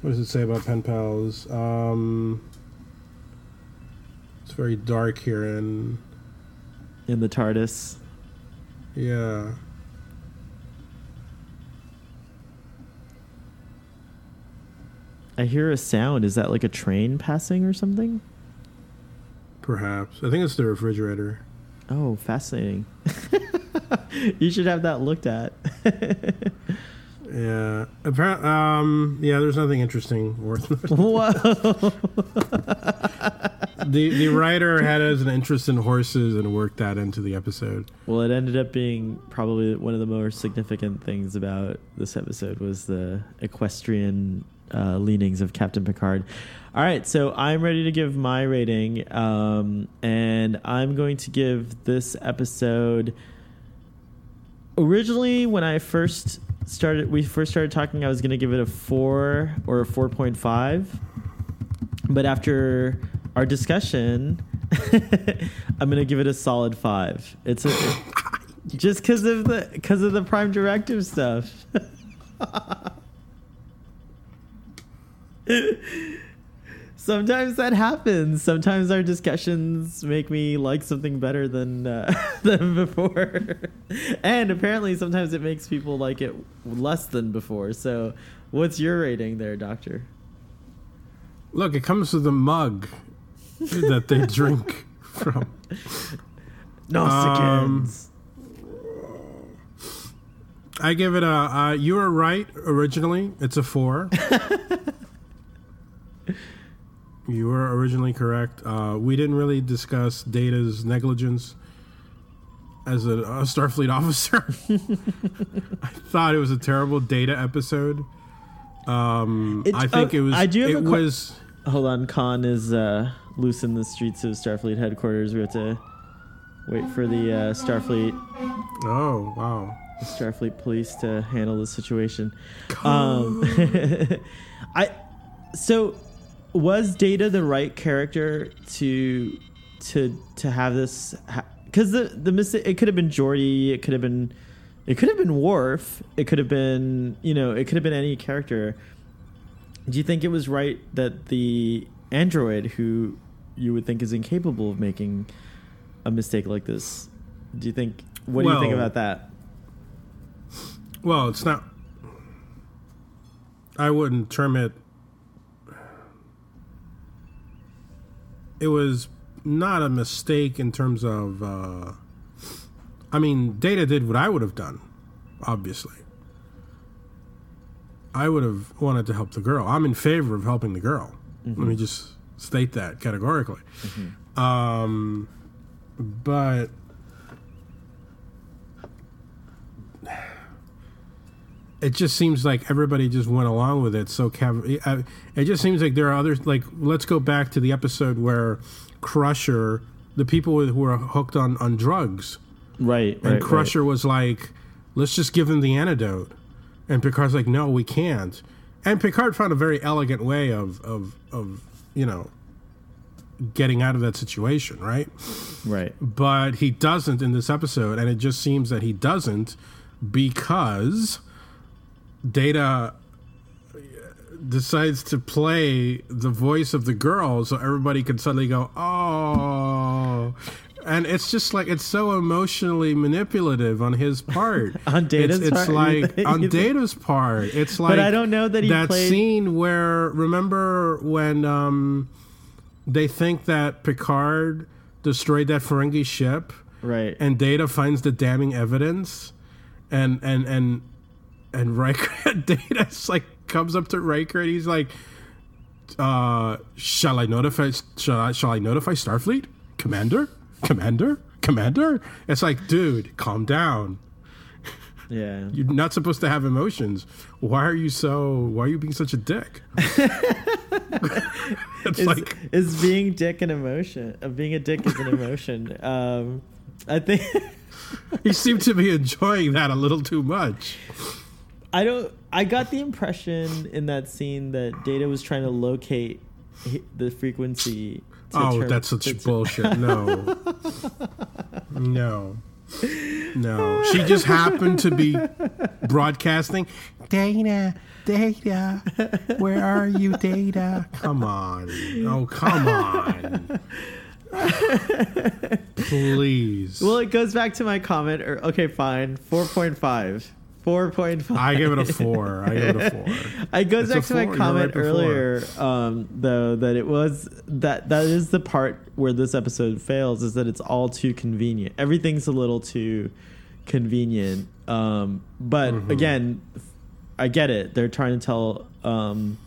What does it say about pen pals? Um, it's very dark here, and In the TARDIS. yeah. I hear a sound. Is that like a train passing or something? Perhaps. I think it's the refrigerator. Oh, fascinating. you should have that looked at. Yeah. Apparently, um, yeah. There's nothing interesting worth. Whoa. the The writer had an interest in horses and worked that into the episode. Well, it ended up being probably one of the more significant things about this episode was the equestrian uh, leanings of Captain Picard. All right, so I'm ready to give my rating, um, and I'm going to give this episode. Originally, when I first started, we first started talking, I was going to give it a four or a four point five, but after our discussion, I'm going to give it a solid five. It's a, just because of the because of the Prime Directive stuff. Sometimes that happens. Sometimes our discussions make me like something better than uh, than before, and apparently sometimes it makes people like it less than before. So, what's your rating there, Doctor? Look, it comes with a mug that they drink from. Nausicaans. I give it a. Uh, you were right originally. It's a four. you were originally correct. Uh, we didn't really discuss Data's negligence as a, a Starfleet officer. I thought it was a terrible Data episode. Um, It- I think uh, it was. I do have it a was. Hold on, Khan is uh, loose in the streets of Starfleet headquarters. We have to wait for the uh, Starfleet Oh wow! Starfleet police to handle the situation. Um, I so was Data the right character to to to have this? Because the the mistake it could have been Geordi, it could have been it could have been Worf, it could have been you know it could have been any character. Do you think it was right that the android who you would think is incapable of making a mistake like this? Do you think? What do you think about that? Well, it's not. I wouldn't term it. It was not a mistake in terms of. Uh, I mean, Data did what I would have done, obviously. I would have wanted to help the girl. I'm in favor of helping the girl. Let me just state that categorically. Um, but it just seems like everybody just went along with it. So cav- uh, it just seems like there are others. Like let's go back to the episode where Crusher, the people who were hooked on on drugs, Right. and right, Crusher was like, "Let's just give them the antidote," and Picard's like, "No, we can't." And Picard found a very elegant way of of of you know getting out of that situation, right? Right. right. but he doesn't in this episode, and it just seems that he doesn't because Data decides to play the voice of the girl, so everybody can suddenly go, "Oh." And it's just like it's so emotionally manipulative on his part. On Data's it's, it's part, like think- on Data's part. It's like But I don't know that he that played- scene where remember when um, they think that Picard destroyed that Ferengi ship, Right. and Data finds the damning evidence, and and and and Riker Data's like comes up to Riker and he's like, uh, "Shall I notify? Shall I, shall I notify Starfleet, Commander, Commander, Commander?" It's like, dude, calm down. yeah. You're not supposed to have emotions. Why are you so? Why are you being such a dick? it's is, like is being dick an emotion? Uh, being a dick is an emotion. Um, I think he seemed to be enjoying that a little too much. I don't. I got the impression in that scene that Data was trying to locate the frequency. Oh, that's such bullshit. No. no. No. She just happened to be broadcasting. Data, Data, where are you, Data? Come on. Oh, come on. Please. Well, it goes back to my comment. Or okay, fine, four point five. Four point five. I give it a four. I give it a four. It goes It's back to my comment right earlier, um, though, that it was that that is the part where this episode fails is that it's all too convenient. Everything's a little too convenient. Um, but Mm-hmm. again, I get it. They're trying to tell. Um,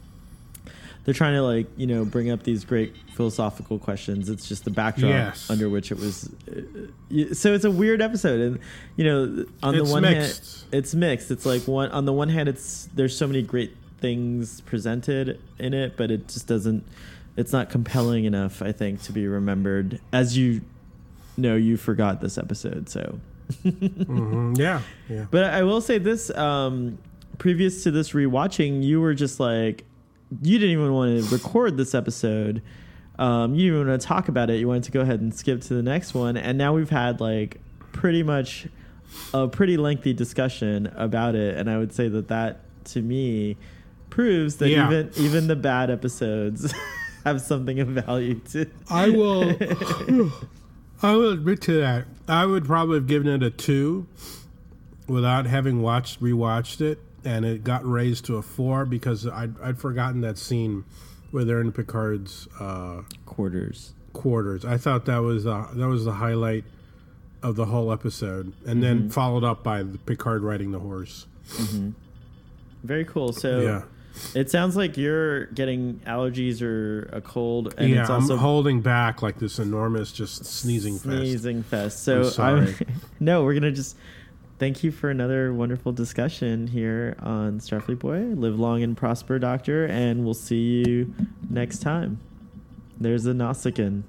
they're trying to like you know bring up these great philosophical questions. It's just the backdrop Yes. under which it was. Uh, so it's a weird episode, and you know on It's the one mixed. hand, it's mixed. It's like one on the one hand, it's there's so many great things presented in it, but it just doesn't. It's not compelling enough, I think, to be remembered. As you know, you forgot this episode, so. Mhm. Yeah. Yeah. But I will say this: um, previous to this rewatching, you were just like, you didn't even want to record this episode. Um, you didn't even want to talk about it. You wanted to go ahead and skip to the next one, and now we've had like pretty much a pretty lengthy discussion about it. And I would say that that to me proves that Yeah. even even the bad episodes have something of value to. I will. I will admit to that. I would probably have given it a two, without having watched rewatched it, and it got raised to a four because I'd, I'd forgotten that scene where they're in Picard's uh, quarters. quarters. I thought that was the that was the highlight of the whole episode, and then mm-hmm. followed up by Picard riding the horse. Mm-hmm. Very cool. So yeah, it sounds like you're getting allergies or a cold, and yeah. it's also I'm holding back like this enormous just sneezing fest. sneezing fest. So I'm I'm, no, we're gonna just thank you for another wonderful discussion here on Starfleet Boy. Live long and prosper, Doctor, and we'll see you next time. There's a Nausicaan.